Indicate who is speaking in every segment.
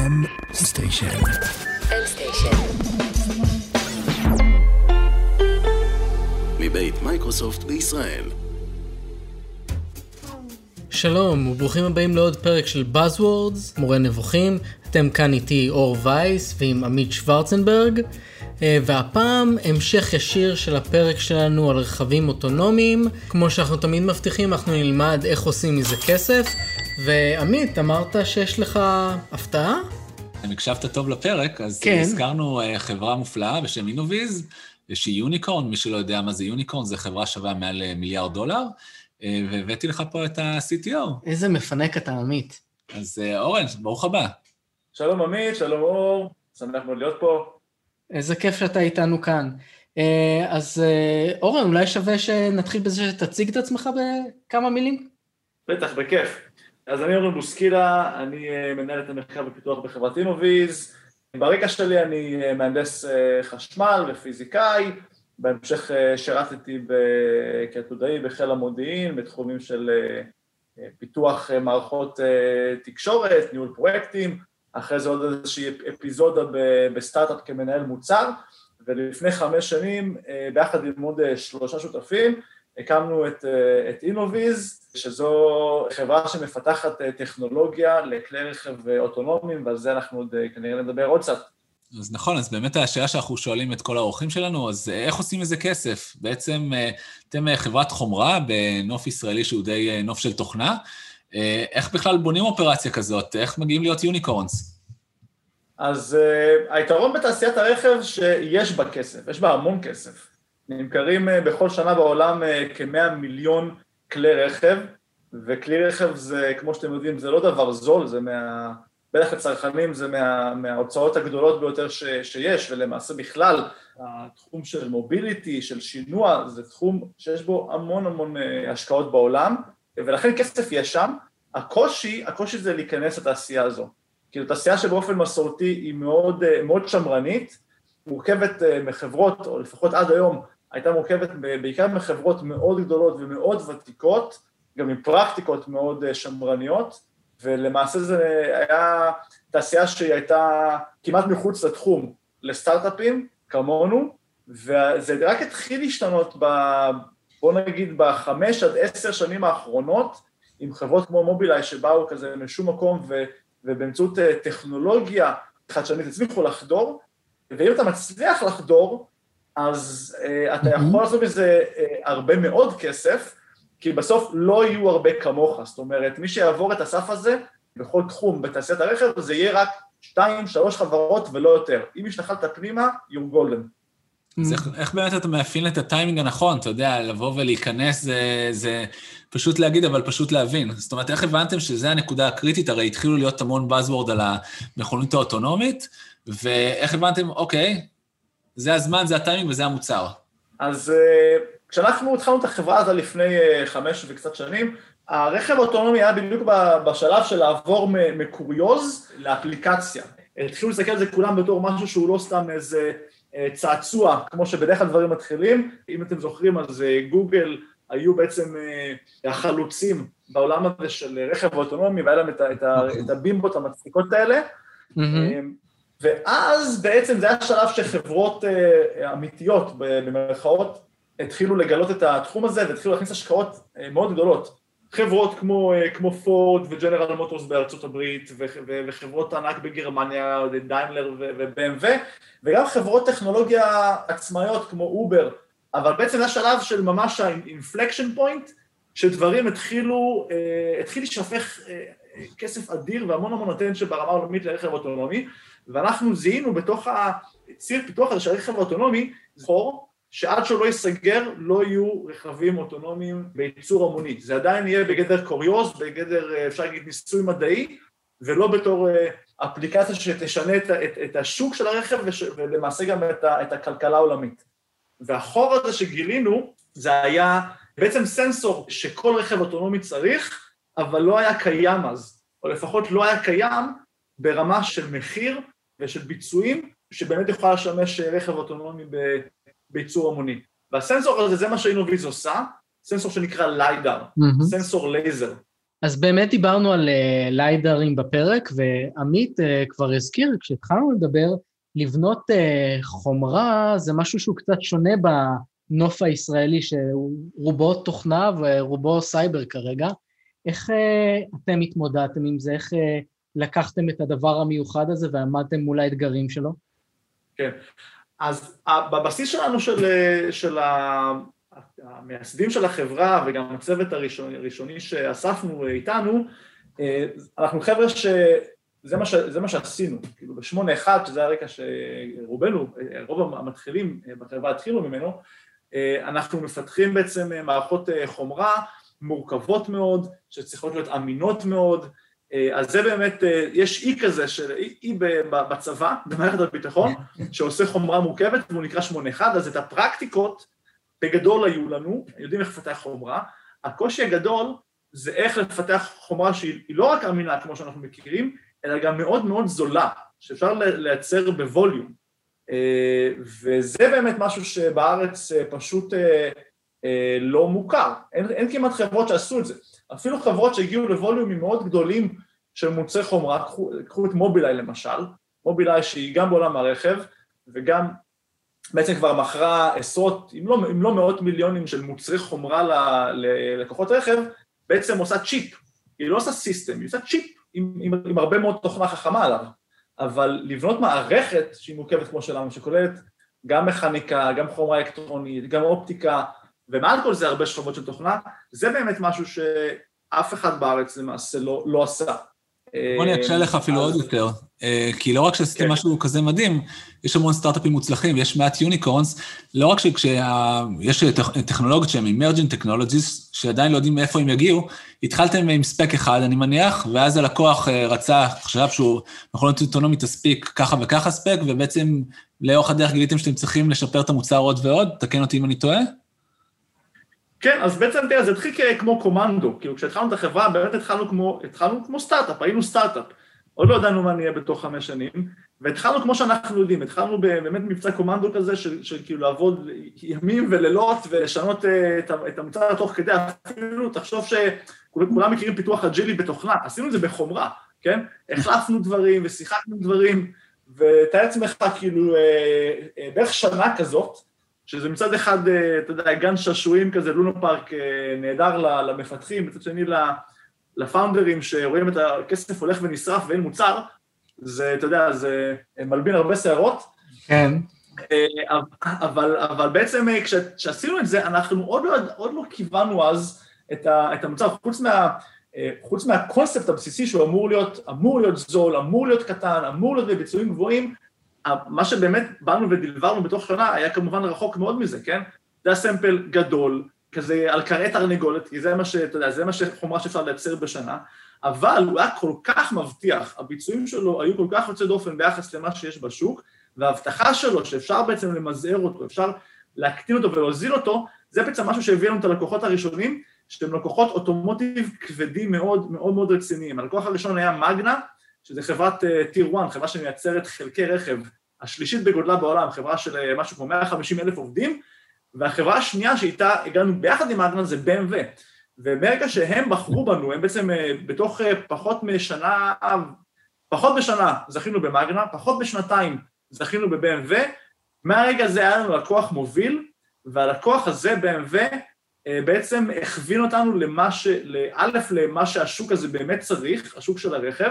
Speaker 1: M Station.
Speaker 2: M Station.
Speaker 1: מבית מייקרוסופט בישראל.
Speaker 3: שלום וברוכים הבאים לעוד פרק של Buzzwords, מורה נבוכים. אתם כאן איתי אור וייס ועם עמית שוורצנברג. אה, והפעם המשך ישיר של הפרק שלנו על רכבים אוטונומיים. כמו שאנחנו תמיד מבטיחים, אנחנו נלמד איך עושים מזה כסף. ועמית, אמרת שיש לך הפתעה?
Speaker 4: אם הקשבת טוב לפרק, אז
Speaker 3: כן.
Speaker 4: הזכרנו אה, חברה מופלאה בשם אינוויז, שהיא יוניקורן, מי שלא יודע מה זה יוניקורן, זו חברה שווה מעל אה, מיליארד דולר, אה, והבאתי לך פה את ה-CTO.
Speaker 3: איזה מפנק אתה, עמית.
Speaker 4: אז אורן, ברוך הבא.
Speaker 5: שלום עמית, שלום אור, שמח מאוד להיות פה.
Speaker 3: איזה כיף שאתה איתנו כאן. אז אורן, אולי שווה שנתחיל בזה שתציג את עצמך בכמה מילים?
Speaker 5: בטח, בכיף. אז אני אורן בוסקילה, אני אה, מנהל את המחקר ופיתוח בחברת אינוויז. ברקע שלי אני אה, מהנדס אה, חשמל ופיזיקאי, בהמשך שירתתי כעתודאי בחיל המודיעין בתחומים של פיתוח מערכות תקשורת, ניהול פרויקטים, אחרי זה עוד איזושהי אפיזודה בסטארט-אפ כמנהל מוצר, ולפני חמש שנים, ביחד עם עוד שלושה שותפים, הקמנו את, אה, את אינוויז, שזו חברה שמפתחת אה, טכנולוגיה לכלי רכב אה, אוטונומיים, ועל זה אנחנו עוד אה, כנראה נדבר עוד קצת.
Speaker 4: אז נכון, אז באמת השאלה שאנחנו שואלים את כל האורחים שלנו, אז איך עושים מזה כסף? בעצם אתם חברת חומרה בנוף ישראלי שהוא די נוף של תוכנה. איך בכלל בונים אופרציה כזאת? איך מגיעים להיות יוניקורנס?
Speaker 5: אז uh, היתרון בתעשיית הרכב שיש בה כסף, יש בה המון כסף. נמכרים uh, בכל שנה בעולם uh, כ-100 מיליון כלי רכב, וכלי רכב זה, כמו שאתם יודעים, זה לא דבר זול, זה מה... בטח לצרכנים זה מה, מההוצאות הגדולות ביותר ש, שיש, ולמעשה בכלל התחום של מוביליטי, של שינוע, זה תחום שיש בו המון המון uh, השקעות בעולם, ולכן כסף יש שם. הקושי, הקושי זה להיכנס לתעשייה הזו. כאילו תעשייה שבאופן מסורתי היא מאוד, אה, מאוד שמרנית, מורכבת אה, מחברות, או לפחות עד היום הייתה מורכבת בעיקר מחברות מאוד גדולות ומאוד ותיקות, גם עם פרקטיקות מאוד אה, שמרניות, ולמעשה זה היה תעשייה שהיא הייתה כמעט מחוץ לתחום לסטארט-אפים כמונו, וזה רק התחיל להשתנות ב... בוא נגיד בחמש עד עשר שנים האחרונות, עם חברות כמו מובילאיי שבאו כזה משום מקום ו... ובאמצעות אה, טכנולוגיה חדשנית הצליחו לחדור, ואם אתה מצליח לחדור, אז uh, אתה יכול לעשות מזה uh, הרבה מאוד כסף, כי בסוף לא יהיו הרבה כמוך, זאת אומרת, מי שיעבור את הסף הזה בכל תחום בתעשיית הרכב, זה יהיה רק שתיים, שלוש חברות ולא יותר. אם השתחלת פנימה, you're golden.
Speaker 4: אז איך, איך באמת אתה מאפיין את הטיימינג הנכון? אתה יודע, לבוא ולהיכנס זה, זה פשוט להגיד, אבל פשוט להבין. זאת אומרת, איך הבנתם שזו הנקודה הקריטית? הרי התחילו להיות המון Buzzword על המכונית האוטונומית, ואיך הבנתם, אוקיי, זה הזמן, זה הטיימינג וזה המוצר.
Speaker 5: אז uh, כשאנחנו התחלנו את החברה הזו לפני uh, חמש וקצת שנים, הרכב האוטונומי היה בדיוק בשלב של לעבור מקוריוז לאפליקציה. התחילו להסתכל על זה כולם בתור משהו שהוא לא סתם איזה אה, צעצוע, כמו שבדרך כלל דברים מתחילים. אם אתם זוכרים, אז אה, גוגל היו בעצם אה, החלוצים בעולם הזה של רכב אוטונומי, והיה להם את, ה- את, ה- את הבימבות המצחיקות האלה.
Speaker 3: מהמם.
Speaker 5: ואז בעצם זה היה שלב שחברות אה, אמיתיות, במרכאות, התחילו לגלות את התחום הזה והתחילו להכניס השקעות אה, מאוד גדולות. חברות כמו, אה, כמו פורד וג'נרל מוטורס בארצות הברית וחברות ענק בגרמניה, דיימלר ו-BMW וגם חברות טכנולוגיה עצמאיות כמו אובר, אבל בעצם זה השלב של ממש ה-inflection point, שדברים התחילו, התחיל להישפך כסף אדיר והמון המון attention ברמה העולמית לרכב אוטונומי, ואנחנו זיהינו בתוך הציר פיתוח הזה של הרכב האוטונומי, חור, שעד שהוא לא ייסגר לא יהיו רכבים אוטונומיים בייצור המוני. זה עדיין יהיה בגדר קוריוז, בגדר, אה, אפשר להגיד, ניסוי מדעי, ולא בתור אה, אפליקציה שתשנה את, את, את השוק של הרכב וש, ולמעשה גם את, ה, את הכלכלה העולמית. והחור הזה שגילינו, זה היה בעצם סנסור שכל רכב אוטונומי צריך, אבל לא היה קיים אז, או לפחות לא היה קיים ברמה של מחיר ושל ביצועים, שבאמת יכולה לשמש רכב אוטונומי בייצור המוני. והסנסור הזה, זה מה שאינוויז עושה, סנסור שנקרא ליידר,
Speaker 3: מהמם.
Speaker 5: סנסור לייזר.
Speaker 3: אז באמת דיברנו על uh, ליידרים בפרק, ועמית uh, כבר הזכיר, כשהתחלנו לדבר, לבנות uh, חומרה זה משהו שהוא קצת שונה בנוף הישראלי, שרובו תוכנה ורובו סייבר כרגע. איך uh, אתם התמודדתם עם זה? איך uh, לקחתם את הדבר המיוחד הזה ועמדתם מול האתגרים שלו?
Speaker 5: כן, אז בבסיס שלנו של, של המייסדים של החברה וגם הצוות הראשוני, הראשוני שאספנו איתנו, אנחנו חבר'ה שזה מה, ש, מה שעשינו, כאילו בשמונה אחד, שזה הרקע שרובנו, רוב המתחילים בחברה התחילו ממנו, אנחנו מפתחים בעצם מערכות חומרה מורכבות מאוד, שצריכות להיות אמינות מאוד, אז זה באמת, יש אי כזה, של, אי, אי בצבא, במערכת הביטחון, שעושה חומרה מורכבת והוא נקרא 8-1, אז את הפרקטיקות בגדול היו לנו, יודעים איך לפתח חומרה, הקושי הגדול זה איך לפתח חומרה שהיא לא רק אמינה כמו שאנחנו מכירים, אלא גם מאוד מאוד זולה, שאפשר לייצר בווליום. וזה באמת משהו שבארץ פשוט לא מוכר, אין, אין כמעט חברות שעשו את זה. אפילו חברות שהגיעו לווליומים מאוד גדולים של מוצרי חומרה, קחו, קחו את מובילאיי למשל, מובילאיי שהיא גם בעולם הרכב וגם בעצם כבר מכרה עשרות, אם לא, אם לא מאות מיליונים של מוצרי חומרה ללקוחות רכב, בעצם עושה צ'יפ, היא לא עושה system, היא עושה צ'יפ עם, עם, עם הרבה מאוד תוכנה חכמה עליו, אבל לבנות מערכת שהיא מורכבת כמו שלנו, שכוללת גם מכניקה, גם חומרה אלקטרונית, גם אופטיקה, ומעל כל זה הרבה שכבות של תוכנה, זה באמת משהו שאף אחד בארץ למעשה לא, לא עשה.
Speaker 4: בוא אני אקשה לך אפילו עוד יותר, אה, כי לא רק שעשיתם כן. משהו כזה מדהים, יש המון סטארט-אפים מוצלחים, יש מעט יוניקורנס, לא רק שיש טכנולוגיות שהן emerging technologies, שעדיין לא יודעים מאיפה הם יגיעו, התחלתם עם ספק אחד, אני מניח, ואז הלקוח אה, רצה, חשב שהוא מכונות אוטונומית תספיק ככה וככה ספק, ובעצם לאורך הדרך גיליתם שאתם צריכים לשפר את המוצר עוד ועוד, תקן אותי אם אני טועה.
Speaker 5: כן, אז בעצם תראה, זה התחיל כמו קומנדו, כאילו כשהתחלנו את החברה באמת התחלנו כמו, התחלנו כמו סטארט-אפ, היינו סטארט-אפ, עוד לא ידענו מה נהיה בתוך חמש שנים, והתחלנו כמו שאנחנו יודעים, התחלנו באמת מבצע קומנדו כזה של, של כאילו לעבוד ימים ולילות ולשנות אה, את, את המוצר תוך כדי, אפילו תחשוב שכולם מכירים פיתוח אג'ילי בתוכנה, עשינו את זה בחומרה, כן? החלפנו דברים ושיחקנו דברים, ותאר לעצמך כאילו אה, אה, בערך שנה כזאת, שזה מצד אחד, אה, אתה יודע, גן שעשועים כזה, לונה פארק אה, נהדר למפתחים, מצד שני לפאונדרים שרואים את הכסף הולך ונשרף ואין מוצר, זה, אתה יודע, זה מלבין הרבה שערות.
Speaker 3: כן.
Speaker 5: אה, אבל, אבל בעצם כשעשינו את זה, אנחנו עוד לא, עוד לא כיוונו אז את, ה, את המוצר, חוץ, מה, חוץ מהקונספט הבסיסי שהוא אמור להיות, אמור להיות זול, אמור להיות קטן, אמור להיות בביצועים גבוהים, מה שבאמת באנו ודלברנו בתוך שנה היה כמובן רחוק מאוד מזה, כן? זה היה סמפל גדול, כזה על כרעי תרנגולת, כי זה מה שאתה יודע, זה מה שחומרה שאפשר לייצר בשנה, אבל הוא היה כל כך מבטיח, הביצועים שלו היו כל כך יוצא דופן ביחס למה שיש בשוק, וההבטחה שלו שאפשר בעצם למזער אותו, אפשר להקטין אותו ולהוזיל אותו, זה בעצם משהו שהביא לנו את הלקוחות הראשונים, שהם לקוחות אוטומוטיב כבדים מאוד מאוד מאוד רציניים. הלקוח הראשון היה מגנה, שזה חברת טיר uh, 1, חברה שמייצרת חלקי רכב, השלישית בגודלה בעולם, חברה של uh, משהו כמו 150 אלף עובדים, והחברה השנייה שאיתה הגענו ביחד עם אגנן זה BMW. ומרגע שהם בחרו בנו, הם בעצם uh, בתוך uh, פחות משנה, פחות משנה זכינו במאגנה, פחות משנתיים זכינו ב-BMW, מהרגע הזה היה לנו לקוח מוביל, והלקוח הזה, BMW, בעצם הכווין אותנו למה ש... א', למה שהשוק הזה באמת צריך, השוק של הרכב,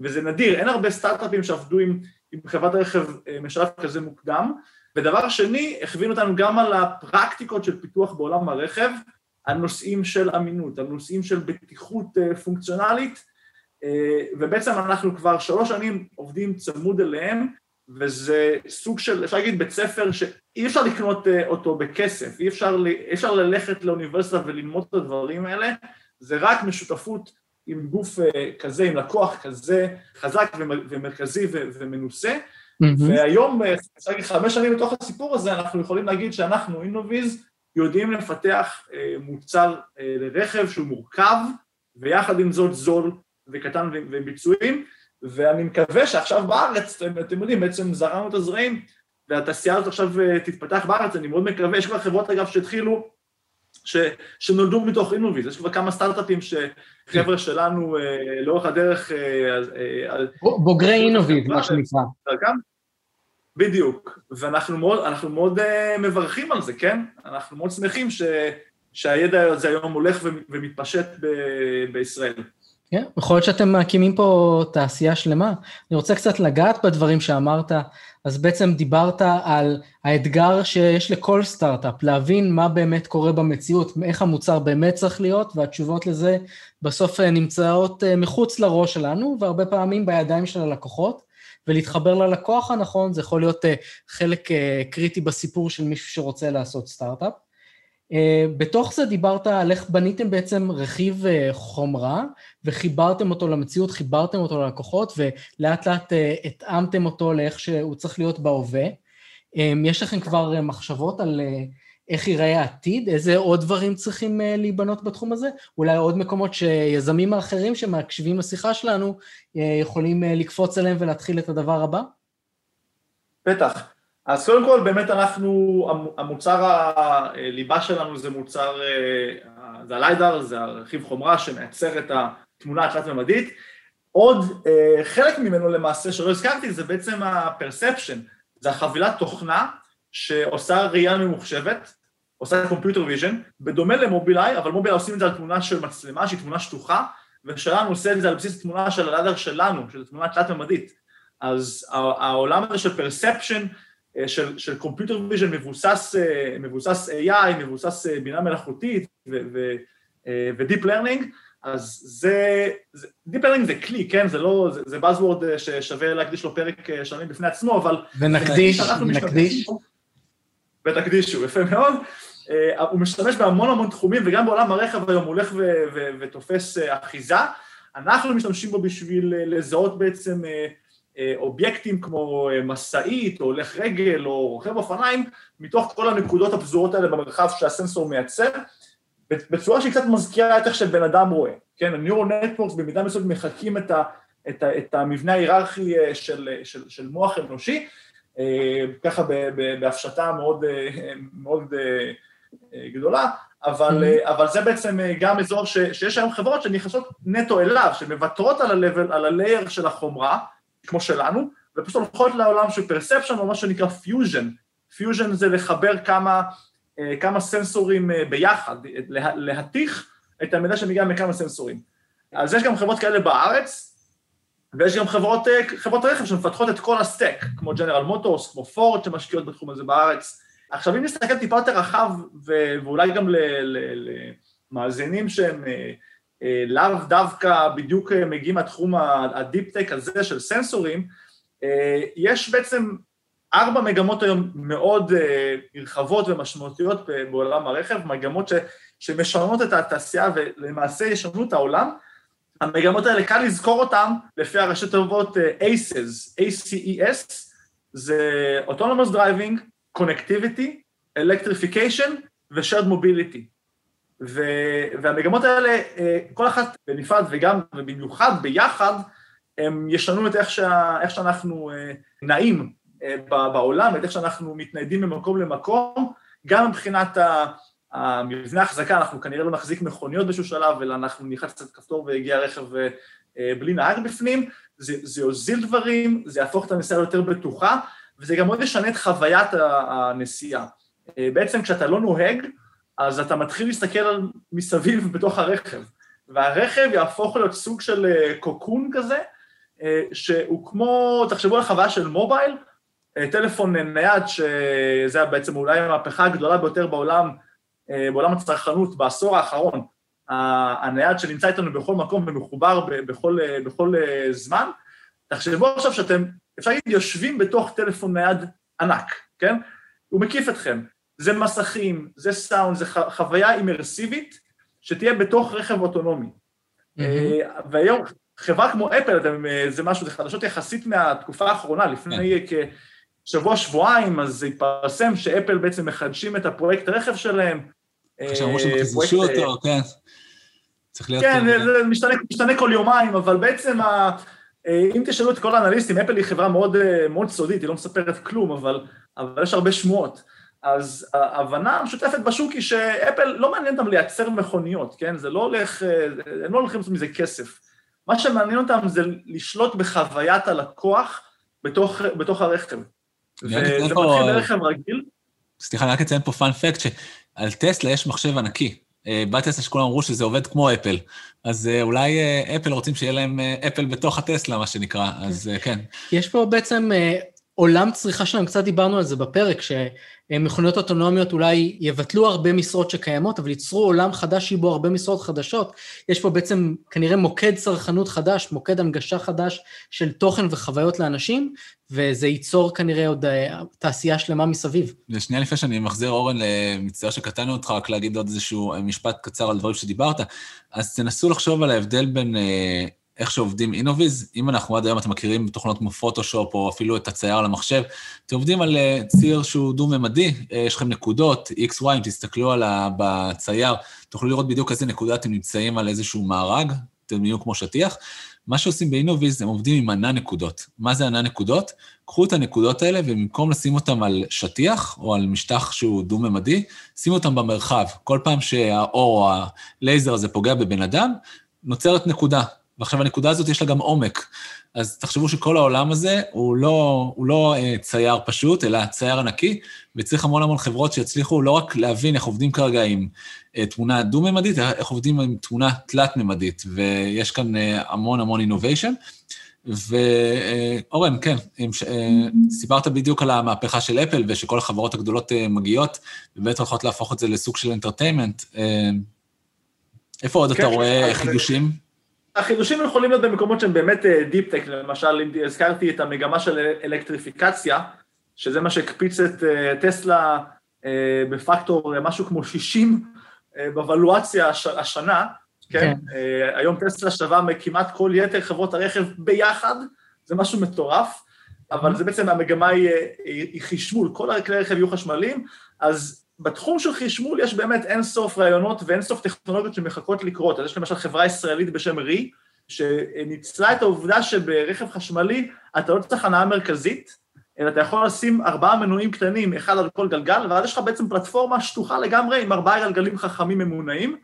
Speaker 5: וזה נדיר, אין הרבה סטארט-אפים שעבדו עם, עם חברת רכב אה, משלב כזה מוקדם. ודבר שני, הכווין אותנו גם על הפרקטיקות של פיתוח בעולם הרכב, על נושאים של אמינות, על נושאים של בטיחות אה, פונקציונלית, אה, ובעצם אנחנו כבר שלוש שנים עובדים צמוד אליהם, וזה סוג של, אפשר להגיד, בית ספר שאי אפשר לקנות אותו בכסף, אי אפשר, אי אפשר ללכת לאוניברסיטה וללמוד את הדברים האלה, זה רק משותפות עם גוף אה, כזה, עם לקוח כזה חזק ומרכזי ומנוסה, mm-hmm. והיום, אה, חמש שנים בתוך הסיפור הזה, אנחנו יכולים להגיד שאנחנו, אינוויז, יודעים לפתח אה, מוצר לרכב שהוא מורכב, ויחד עם זאת זול וקטן וביצועים, ואני מקווה שעכשיו בארץ, אתם, אתם יודעים, בעצם זרענו את הזרעים, והתעשייה הזאת עכשיו תתפתח בארץ, אני מאוד מקווה, יש כבר חברות אגב שהתחילו ש, שנולדו מתוך אינוביז, יש כבר כמה סטארט-אפים שחבר'ה שלנו אה, לאורך הדרך... אה,
Speaker 3: אה, בוגרי אינוביז, מה שנקרא.
Speaker 5: בדיוק, ואנחנו מאוד, מאוד uh, מברכים על זה, כן? אנחנו מאוד שמחים ש, שהידע הזה היום הולך ומתפשט ב, בישראל.
Speaker 3: כן, יכול להיות שאתם מקימים פה תעשייה שלמה. אני רוצה קצת לגעת בדברים שאמרת, אז בעצם דיברת על האתגר שיש לכל סטארט-אפ, להבין מה באמת קורה במציאות, איך המוצר באמת צריך להיות, והתשובות לזה בסוף אה, נמצאות אה, מחוץ לראש שלנו, והרבה פעמים בידיים של הלקוחות, ולהתחבר ללקוח הנכון, זה יכול להיות אה, חלק קריטי בסיפור של מישהו שרוצה לעשות סטארט-אפ. Uh, בתוך זה דיברת על איך בניתם בעצם רכיב uh, חומרה וחיברתם אותו למציאות, חיברתם אותו ללקוחות ולאט לאט uh, התאמתם אותו לאיך שהוא צריך להיות בהווה. יש לכם כבר מחשבות על איך ייראה העתיד? איזה עוד דברים צריכים להיבנות בתחום הזה? אולי עוד מקומות שיזמים האחרים שמקשיבים לשיחה שלנו יכולים לקפוץ אליהם ולהתחיל את הדבר הבא?
Speaker 5: בטח. אז קודם כל באמת אנחנו, המוצר הליבה שלנו זה מוצר, אה, זה הליידר, זה הרכיב חומרה שמייצר את התמונה התלת-ממדית. עוד אה, חלק ממנו למעשה שלא הזכרתי זה בעצם ה-perception, זה החבילת תוכנה שעושה ראייה ממוחשבת, עושה Computer Vision, בדומה למובילאיי, אבל מובילאיי עושים את זה על תמונה של מצלמה שהיא תמונה שטוחה, ושלנו עושה את זה על בסיס תמונה של הליידר שלנו, של תמונה תלת-ממדית. אז העולם הזה של perception של, של Computer Vision מבוסס, אה, מבוסס AI, מבוסס אה, בינה מלאכותית ו-Deep Learning, אז זה, Deep Learning זה כלי, כן? זה לא, זה, זה Buzzword ששווה להקדיש לו פרק שלמים בפני עצמו, אבל...
Speaker 3: ונקדיש, ונקדיש.
Speaker 5: ותקדישו, יפה מאוד. הוא משתמש בהמון המון תחומים, וגם בעולם הרכב היום הוא הולך ותופס אחיזה. אנחנו משתמשים בו בשביל לזהות בעצם אה, אובייקטים כמו אה, משאית, או הולך רגל, או רוכב אופניים, מתוך כל הנקודות הפזורות האלה במרחב שהסנסור מייצר, בצורה שהיא קצת מזכירה את איך שבן אדם רואה, כן, ה-Neural Networks במידה מסוימת מחקים את, ה, את, ה, את המבנה ההיררכי אה, של, של, של מוח אנושי, ככה בהפשטה מאוד, מאוד גדולה, אבל, mm-hmm. אבל זה בעצם גם אזור ש, שיש היום חברות שנכנסות נטו אליו, שמוותרות על ה-level, על ה-layer של החומרה, כמו שלנו, ופשוט הולכות לעולם של perception או מה שנקרא fusion. fusion זה לחבר כמה, אה, כמה סנסורים אה, ביחד, לה, להתיך את המידע שמגיע מכמה סנסורים. אז יש גם חברות כאלה בארץ, ויש גם חברות, אה, חברות רכב שמפתחות את כל ה stack, כמו ג'נרל מוטורס, כמו פורד שמשקיעות בתחום הזה בארץ. עכשיו, אם נסתכל טיפה יותר רחב, ואולי גם למאזינים שהם לאו דווקא בדיוק אה, מגיעים מהתחום הדיפ-טק הזה של סנסורים, אה, יש בעצם ארבע מגמות היום מאוד נרחבות ומשמעותיות בעולם הרכב, מגמות ש, שמשנות את התעשייה ולמעשה ישנו את העולם. המגמות האלה, קל לזכור אותן לפי הראשי תיבות ACES, A-C-E-S, זה Autonomous Driving, Connectivity, Electrification ו-Shared Mobility. והמגמות האלה, אה, כל אחת בנפרד וגם, ובמיוחד ביחד, הם ישנו את איך, שה, איך שאנחנו אה, נעים אה, בעולם, את איך שאנחנו מתניידים ממקום למקום, גם מבחינת המבנה החזקה, אנחנו כנראה לא נחזיק מכוניות באיזשהו שלב, אלא אנחנו נלחץ קצת כפתור והגיע רכב בלי נהג בפנים, זה, זה יוזיל דברים, זה יהפוך את הנסיעה יותר בטוחה, וזה גם מאוד ישנה את חוויית הנסיעה. בעצם כשאתה לא נוהג, אז אתה מתחיל להסתכל על מסביב בתוך הרכב, והרכב יהפוך להיות סוג של אה, קוקון כזה, אה, שהוא כמו, תחשבו על חוויה של מובייל, אה, טלפון נייד, שזה בעצם אולי המהפכה הגדולה ביותר בעולם, בעולם הצרכנות בעשור האחרון, הנייד שנמצא איתנו בכל מקום ומחובר בכל, בכל זמן, תחשבו עכשיו שאתם, אפשר להגיד, יושבים בתוך טלפון נייד ענק, כן? הוא מקיף אתכם. זה מסכים, זה סאונד, זה חוויה אימרסיבית שתהיה בתוך רכב אוטונומי. Mm-hmm. והיום חברה כמו אפל, זה משהו, זה חדשות יחסית מהתקופה האחרונה, לפני yeah. כן. כשבוע-שבועיים, אז התפרסם שאפל בעצם מחדשים את הפרויקט רכב שלהם.
Speaker 4: שאמרו שהם חידשו אותו, כן.
Speaker 5: צריך להיות... כן, זה משתנה, משתנה כל יומיים, אבל בעצם ה... אם תשאלו את כל האנליסטים, אפל היא חברה מאוד, מאוד סודית, היא לא מספרת כלום, אבל, אבל יש הרבה שמועות. אז ההבנה המשותפת בשוק היא שאפל לא מעניין אותם לייצר מכוניות, כן? זה לא הולך, הם לא הולכים לעשות מזה כסף. מה שמעניין אותם זה לשלוט בחוויית הלקוח בתוך, בתוך הרכב. וזה מתחיל ברכב רגיל.
Speaker 4: סליחה, אני רק אציין פה פאנפקט, שעל טסלה יש מחשב ענקי. אה, בטסלה שכולם אמרו שזה עובד כמו אפל. אז אה, אולי אה, אפל רוצים שיהיה להם אפל בתוך הטסלה, מה שנקרא, אז כן.
Speaker 3: יש פה בעצם עולם צריכה שלהם, קצת דיברנו על זה בפרק, שמכוניות אוטונומיות אולי יבטלו הרבה משרות שקיימות, אבל ייצרו עולם חדש שיהיו בו הרבה משרות חדשות. יש פה בעצם כנראה מוקד צרכנות חדש, מוקד הנגשה חדש של תוכן וחוויות לאנשים, וזה ייצור כנראה עוד אה, תעשייה שלמה מסביב.
Speaker 4: ושנייה לפני שאני מחזיר, אורן, מצטער שקטענו אותך, רק להגיד עוד איזשהו משפט קצר על דברים שדיברת, אז תנסו לחשוב על ההבדל בין... איך שעובדים אינוויז, אם אנחנו עד היום, אתם מכירים תוכנות כמו פוטושופ, או אפילו את הצייר על המחשב, אתם עובדים על אה, ציר שהוא דו-ממדי, אה, יש לכם נקודות, x, y, אם תסתכלו על ה... בצייר, תוכלו לראות בדיוק איזה נקודה אתם נמצאים על איזשהו מארג, אתם נהיו כמו שטיח. מה שעושים באינוויז, הם עובדים עם ענן נקודות. מה זה ענן נקודות? קחו את הנקודות האלה, ובמקום לשים אותם על שטיח, או על משטח שהוא דו-ממדי, שימו אותם במרחב. כל פעם שהאור או הלייזר הזה פוגע בבן אדם, נוצרת נקודה. ועכשיו הנקודה הזאת יש לה גם עומק. אז תחשבו שכל העולם הזה הוא לא, הוא לא uh, צייר פשוט, אלא צייר ענקי, וצריך המון המון חברות שיצליחו לא רק להבין איך עובדים כרגע עם uh, תמונה דו-ממדית, אלא איך עובדים עם תמונה תלת-ממדית, ויש כאן uh, המון המון innovation. ואורן, uh, כן, עם, uh, סיפרת בדיוק על המהפכה של אפל, ושכל החברות הגדולות uh, מגיעות, ובאמת הולכות להפוך את זה לסוג של entertainment. Uh, איפה עוד כן, אתה רואה חידושים?
Speaker 5: החידושים יכולים להיות במקומות שהם באמת דיפ-טק, אה, למשל, אם הזכרתי את המגמה של אלקטריפיקציה, שזה מה שהקפיץ את אה, טסלה אה, בפקטור משהו כמו 60 בוולואציה השנה, כן? כן. היום טסלה שווה מכמעט כל יתר חברות הרכב ביחד, זה משהו מטורף, אבל זה בעצם המגמה היא חשמול, כל כלי הרכב יהיו חשמליים, אז בתחום של חשמול יש באמת אין סוף רעיונות ואין סוף טכנולוגיות שמחכות לקרות. אז יש למשל חברה ישראלית בשם רי, שניצלה את העובדה שברכב חשמלי אתה לא צריך הנאה מרכזית, אלא אתה יכול לשים ארבעה מנועים קטנים, אחד על כל גלגל, ואז יש לך בעצם פלטפורמה שטוחה לגמרי עם ארבעה גלגלים חכמים ממונעים,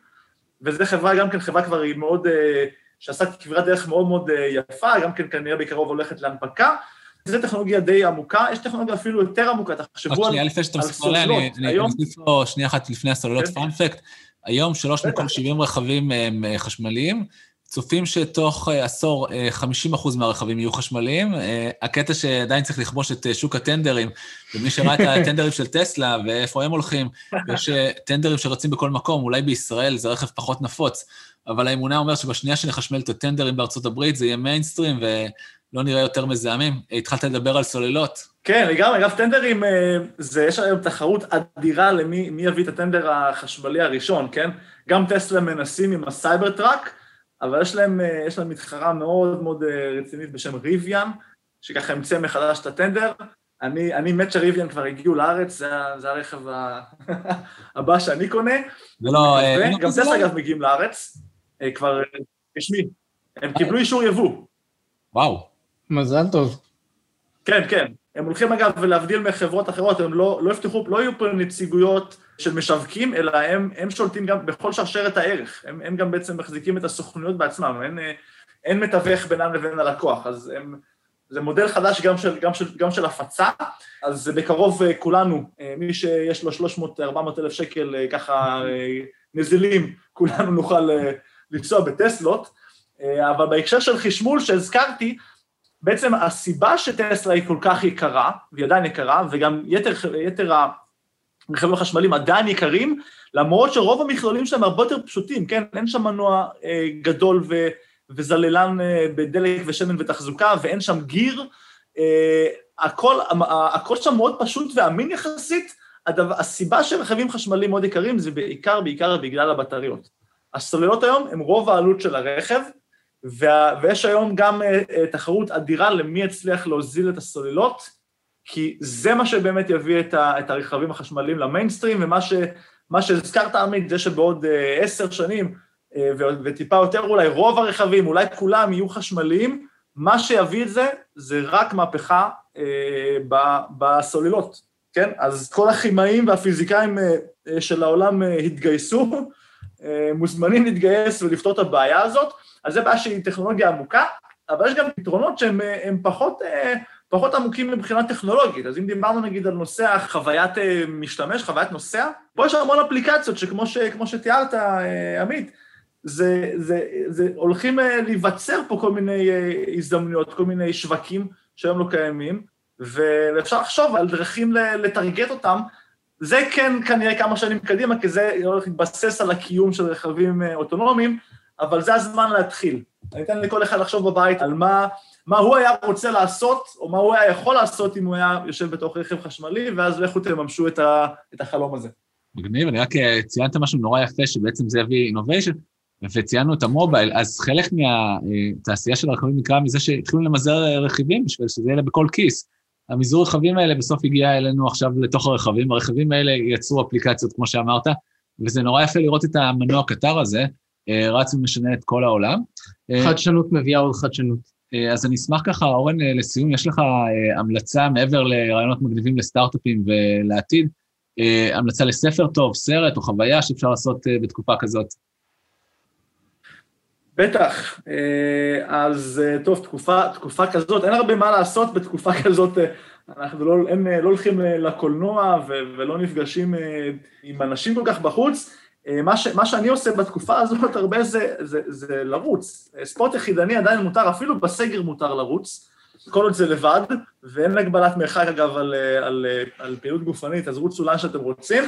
Speaker 5: וזו חברה, גם כן חברה כבר היא מאוד, אה, שעשה כברת דרך מאוד מאוד אה, יפה, גם כן כנראה בקרוב הולכת להנפקה, זו טכנולוגיה די עמוקה, יש טכנולוגיה אפילו יותר עמוקה, תחשבו על סוללות.
Speaker 4: אני אוסיף לו שנייה אחת לפני הסוללות פאנפקט. כן. היום שלוש מכל 70 רכבים הם אה, חשמליים, צופים שתוך אה, עשור 50% אה, מהרכבים יהיו חשמליים. הקטע שעדיין צריך לכבוש את שוק הטנדרים, ומי שראה את הטנדרים של טסלה ואיפה הם הולכים, יש טנדרים שרצים בכל מקום, אולי בישראל זה רכב פחות נפוץ, אבל האמונה אומרת שבשנייה שנחשמל את הטנדרים בארצות הברית זה יהיה מיינסטרים, לא נראה יותר מזהמים. התחלת לדבר על סוללות.
Speaker 5: כן, לגמרי, אגב, טנדרים, אה, זה, יש היום תחרות אדירה למי יביא את הטנדר החשמלי הראשון, כן? גם טסלה מנסים עם הסייבר טראק, אבל יש להם, אה, יש להם מתחרה מאוד מאוד אה, רצינית בשם ריביאן, שככה המציא מחדש את הטנדר. אני, אני מת שריביאן כבר הגיעו לארץ, זה, זה הרכב הבא שאני קונה.
Speaker 4: זה לא...
Speaker 5: גם טסלה, אגב, מגיעים לארץ, כבר רשמי. הם קיבלו אישור יבוא.
Speaker 4: וואו.
Speaker 3: מזל טוב.
Speaker 5: כן, כן. הם הולכים אגב, להבדיל מחברות אחרות, הם לא, לא יפתחו, לא יהיו פה נציגויות של משווקים, אלא הם, הם שולטים גם בכל שרשרת הערך. הם, הם גם בעצם מחזיקים את הסוכנויות בעצמם, אין, אין מתווך בינם לבין הלקוח, אז הם, זה מודל חדש גם של, גם, של, גם של הפצה, אז בקרוב אה, כולנו, אה, מי שיש לו 300-400 אלף שקל אה, ככה נזילים, כולנו נוכל לנסוע בטסלות, אבל בהקשר של חשמול שהזכרתי, בעצם הסיבה שטסלה היא כל כך יקרה, והיא עדיין יקרה, וגם יתר, יתר הרכבים החשמליים עדיין יקרים, למרות שרוב המכלולים שלהם הרבה יותר פשוטים, כן? אין שם מנוע אה, גדול ו, וזללן אה, בדלק ושמן ותחזוקה, ואין שם גיר. אה, הכל, הכל שם מאוד פשוט ואמין יחסית. הדבר, הסיבה שרכבים חשמליים מאוד יקרים זה בעיקר, בעיקר בגלל הבטריות. הסוללות היום הם רוב העלות של הרכב, וה, ויש היום גם uh, תחרות אדירה למי יצליח להוזיל את הסוללות, כי זה מה שבאמת יביא את, ה, את הרכבים החשמליים למיינסטרים, ומה ש, שהזכרת, עמית, זה שבעוד אה, עשר שנים, uh, וטיפה יותר אולי רוב הרכבים, אולי כולם יהיו חשמליים, מה שיביא את זה, זה רק מהפכה uh, בסוללות. כן? אז כל הכימאים והפיזיקאים של העולם התגייסו, מוזמנים להתגייס ולפתור את הבעיה הזאת, אז זו בעיה שהיא טכנולוגיה עמוקה, אבל יש גם פתרונות שהם פחות, פחות עמוקים מבחינה טכנולוגית. אז אם דיברנו נגיד על נושא החוויית משתמש, חוויית נוסע, פה יש המון אפליקציות שכמו ש, שתיארת, עמית, זה, זה, זה הולכים להיווצר פה כל מיני הזדמנויות, כל מיני שווקים שהיום לא קיימים, ואפשר לחשוב על דרכים לטרגט אותם. זה כן כנראה כמה שנים קדימה, כי זה הולך להתבסס על הקיום של רכבים אוטונומיים, אבל זה הזמן להתחיל. אני אתן לכל אחד לחשוב בבית על מה, מה הוא היה רוצה לעשות, או מה הוא היה יכול לעשות אם הוא היה יושב בתוך רכב חשמלי, ואז לכו תממשו את, ה, את החלום הזה.
Speaker 4: מגניב, אני רק ציינת משהו נורא יפה, שבעצם זה יביא אינוביישן, וציינו את המובייל, אז חלק מהתעשייה של הרכבים נקרא מזה שהתחילו למזער רכיבים בשביל שזה יהיה בכל כיס. המזעור רכבים האלה בסוף הגיע אלינו עכשיו לתוך הרכבים, הרכבים האלה יצרו אפליקציות, כמו שאמרת, וזה נורא יפה לראות את המנוע קטר הזה, רץ ומשנה את כל העולם.
Speaker 3: חדשנות מביאה עוד חדשנות.
Speaker 4: אז אני אשמח ככה, אורן, לסיום, יש לך המלצה מעבר לרעיונות מגניבים לסטארט-אפים ולעתיד, המלצה לספר טוב, סרט או חוויה שאפשר לעשות בתקופה כזאת?
Speaker 5: בטח, אז טוב, תקופה, תקופה כזאת, אין הרבה מה לעשות בתקופה כזאת, אנחנו לא, אין, לא הולכים לקולנוע ולא נפגשים עם אנשים כל כך בחוץ, מה, ש, מה שאני עושה בתקופה הזאת הרבה זה, זה, זה לרוץ. ספורט יחידני עדיין מותר, אפילו בסגר מותר לרוץ, כל עוד זה לבד, ואין הגבלת מרחק אגב על, על, על פעילות גופנית, אז רוצו לאן שאתם רוצים.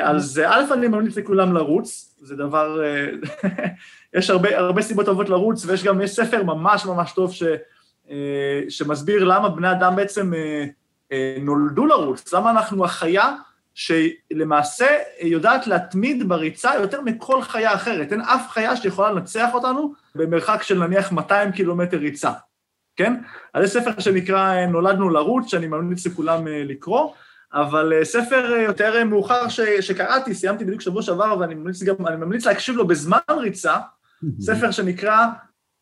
Speaker 5: אז א', אני ממליץ לכולם לרוץ, זה דבר, יש הרבה, הרבה סיבות טובות לרוץ, ויש גם, יש ספר ממש ממש טוב ש, שמסביר למה בני אדם בעצם נולדו לרוץ, למה אנחנו החיה שלמעשה יודעת להתמיד בריצה יותר מכל חיה אחרת. אין אף חיה שיכולה לנצח אותנו במרחק של נניח 200 קילומטר ריצה, כן? אז זה ספר שנקרא נולדנו לרוץ, שאני ממליץ לכולם לקרוא, אבל ספר יותר מאוחר ש, שקראתי, סיימתי בדיוק שבוע שעבר, ואני ממליץ גם, ממליץ להקשיב לו בזמן ריצה, ספר שנקרא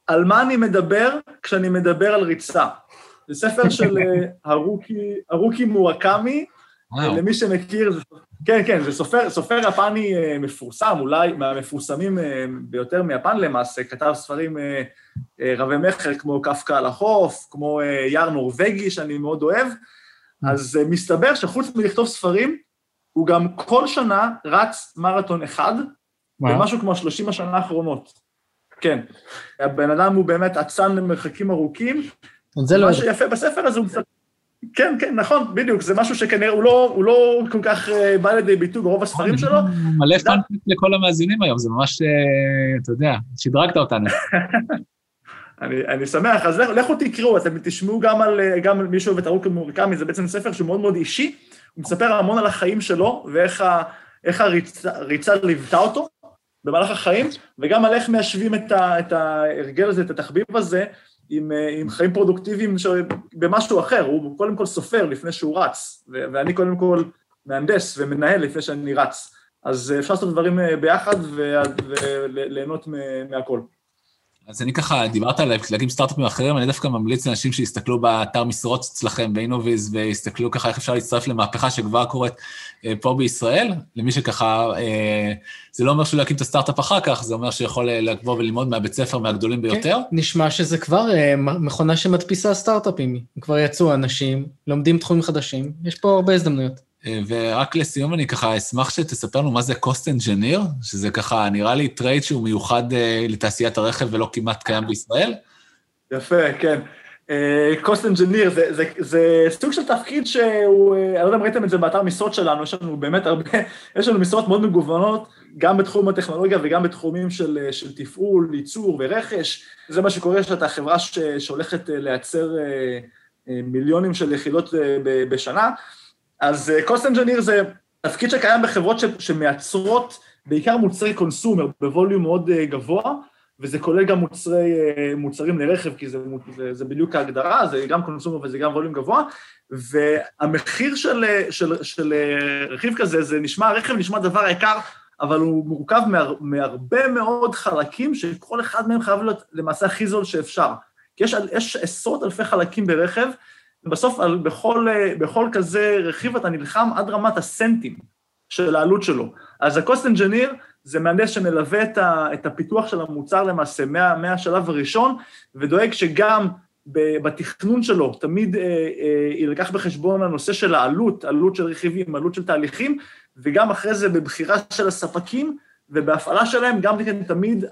Speaker 5: על מה אני מדבר כשאני מדבר על ריצה. זה ספר של הרוקי, הרוקי מורקמי, וואו. למי שמכיר, כן, כן, זה סופר, סופר יפני מפורסם, אולי מהמפורסמים ביותר מיפן למעשה, כתב ספרים רבי מכר כמו קפקא על החוף, כמו יער נורבגי שאני מאוד אוהב, אז מסתבר שחוץ מלכתוב ספרים, הוא גם כל שנה רץ מרתון אחד, במשהו כמו 30 השנה האחרונות. כן, הבן אדם הוא באמת אצן למרחקים ארוכים, מה לא שיפה בספר הזה הוא קצת... כן, כן, נכון, בדיוק, זה משהו שכנראה הוא לא, הוא לא כל כך בא לידי ביטוי ברוב הספרים שלו.
Speaker 4: מלא פאנפט לכל המאזינים היום, זה ממש, אתה יודע, שדרגת אותנו.
Speaker 5: אני, אני שמח, אז לכו תקראו, אתם תשמעו גם על, גם על מישהו ואת ארוכי מורקמי, זה בעצם ספר שהוא מאוד מאוד אישי, הוא מספר המון על החיים שלו, ואיך ה, הריצה ליוותה אותו במהלך החיים, וגם על איך מיישבים את, את ההרגל הזה, את התחביב הזה, עם, עם חיים פרודוקטיביים במשהו אחר, הוא קודם כל סופר לפני שהוא רץ, ואני קודם כל מהנדס ומנהל לפני שאני רץ. אז אפשר לעשות דברים ביחד וליהנות מהכל.
Speaker 4: אז אני ככה, דיברת על להקים סטארט-אפים אחרים, אני דווקא ממליץ לאנשים שיסתכלו באתר משרות אצלכם באינוויז, ויסתכלו ככה איך אפשר להצטרף למהפכה שכבר קורית פה בישראל. למי שככה, זה לא אומר שהוא להקים את הסטארט-אפ אחר כך, זה אומר שיכול לבוא וללמוד מהבית ספר מהגדולים ביותר.
Speaker 3: כן, נשמע שזה כבר מכונה שמדפיסה סטארט-אפים, כבר יצאו אנשים, לומדים תחומים חדשים, יש פה הרבה הזדמנויות.
Speaker 4: ורק לסיום אני ככה אשמח שתספר לנו מה זה cost engineer, שזה ככה נראה לי trade שהוא מיוחד לתעשיית הרכב ולא כמעט קיים בישראל.
Speaker 5: יפה, כן. cost engineer זה, זה, זה סוג של תפקיד שהוא, אני לא יודע אם ראיתם את זה באתר משרות שלנו, יש לנו באמת הרבה, יש לנו משרות מאוד מגוונות, גם בתחום הטכנולוגיה וגם בתחומים של, של תפעול, ייצור ורכש. זה מה שקורה שאתה חברה שהולכת לייצר מיליונים של יחידות בשנה. אז cost engineer זה תפקיד שקיים בחברות שמייצרות בעיקר מוצרי קונסומר בווליום מאוד גבוה, וזה כולל גם מוצרי, מוצרים לרכב, כי זה, זה, זה בדיוק ההגדרה, זה גם קונסומר וזה גם ווליום גבוה, והמחיר של, של, של רכיב כזה, זה נשמע, הרכב נשמע דבר יקר, אבל הוא מורכב מהר, מהרבה מאוד חלקים, שכל אחד מהם חייב להיות למעשה הכי זול שאפשר. כי יש, יש עשרות אלפי חלקים ברכב, בסוף על, בכל, בכל כזה רכיב אתה נלחם עד רמת הסנטים של העלות שלו. אז ה-cost engineer זה מהנדס שמלווה את, ה, את הפיתוח של המוצר למעשה מה, מהשלב הראשון, ודואג שגם בתכנון שלו תמיד אה, אה, יילקח בחשבון הנושא של העלות, עלות של רכיבים, עלות של תהליכים, וגם אחרי זה בבחירה של הספקים ובהפעלה שלהם, גם כן תמיד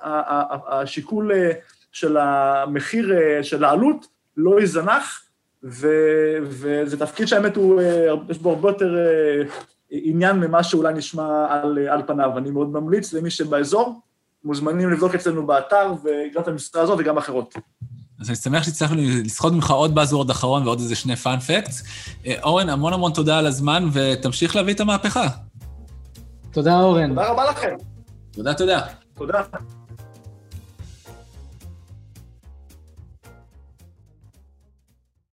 Speaker 5: השיקול אה, של המחיר, של העלות לא ייזנח, וזה תפקיד שהאמת הוא, יש בו הרבה יותר עניין ממה שאולי נשמע על, על פניו. אני מאוד ממליץ למי שבאזור, מוזמנים לבדוק אצלנו באתר, וגם את המשרה הזאת וגם אחרות.
Speaker 4: אז אני שמח שהצלחנו לסחוט ממך עוד באזוורד אחרון ועוד איזה שני פאנפקטס. אורן, המון המון תודה על הזמן, ותמשיך להביא את המהפכה.
Speaker 3: תודה, אורן.
Speaker 5: תודה רבה לכם.
Speaker 4: תודה, תודה.
Speaker 5: תודה.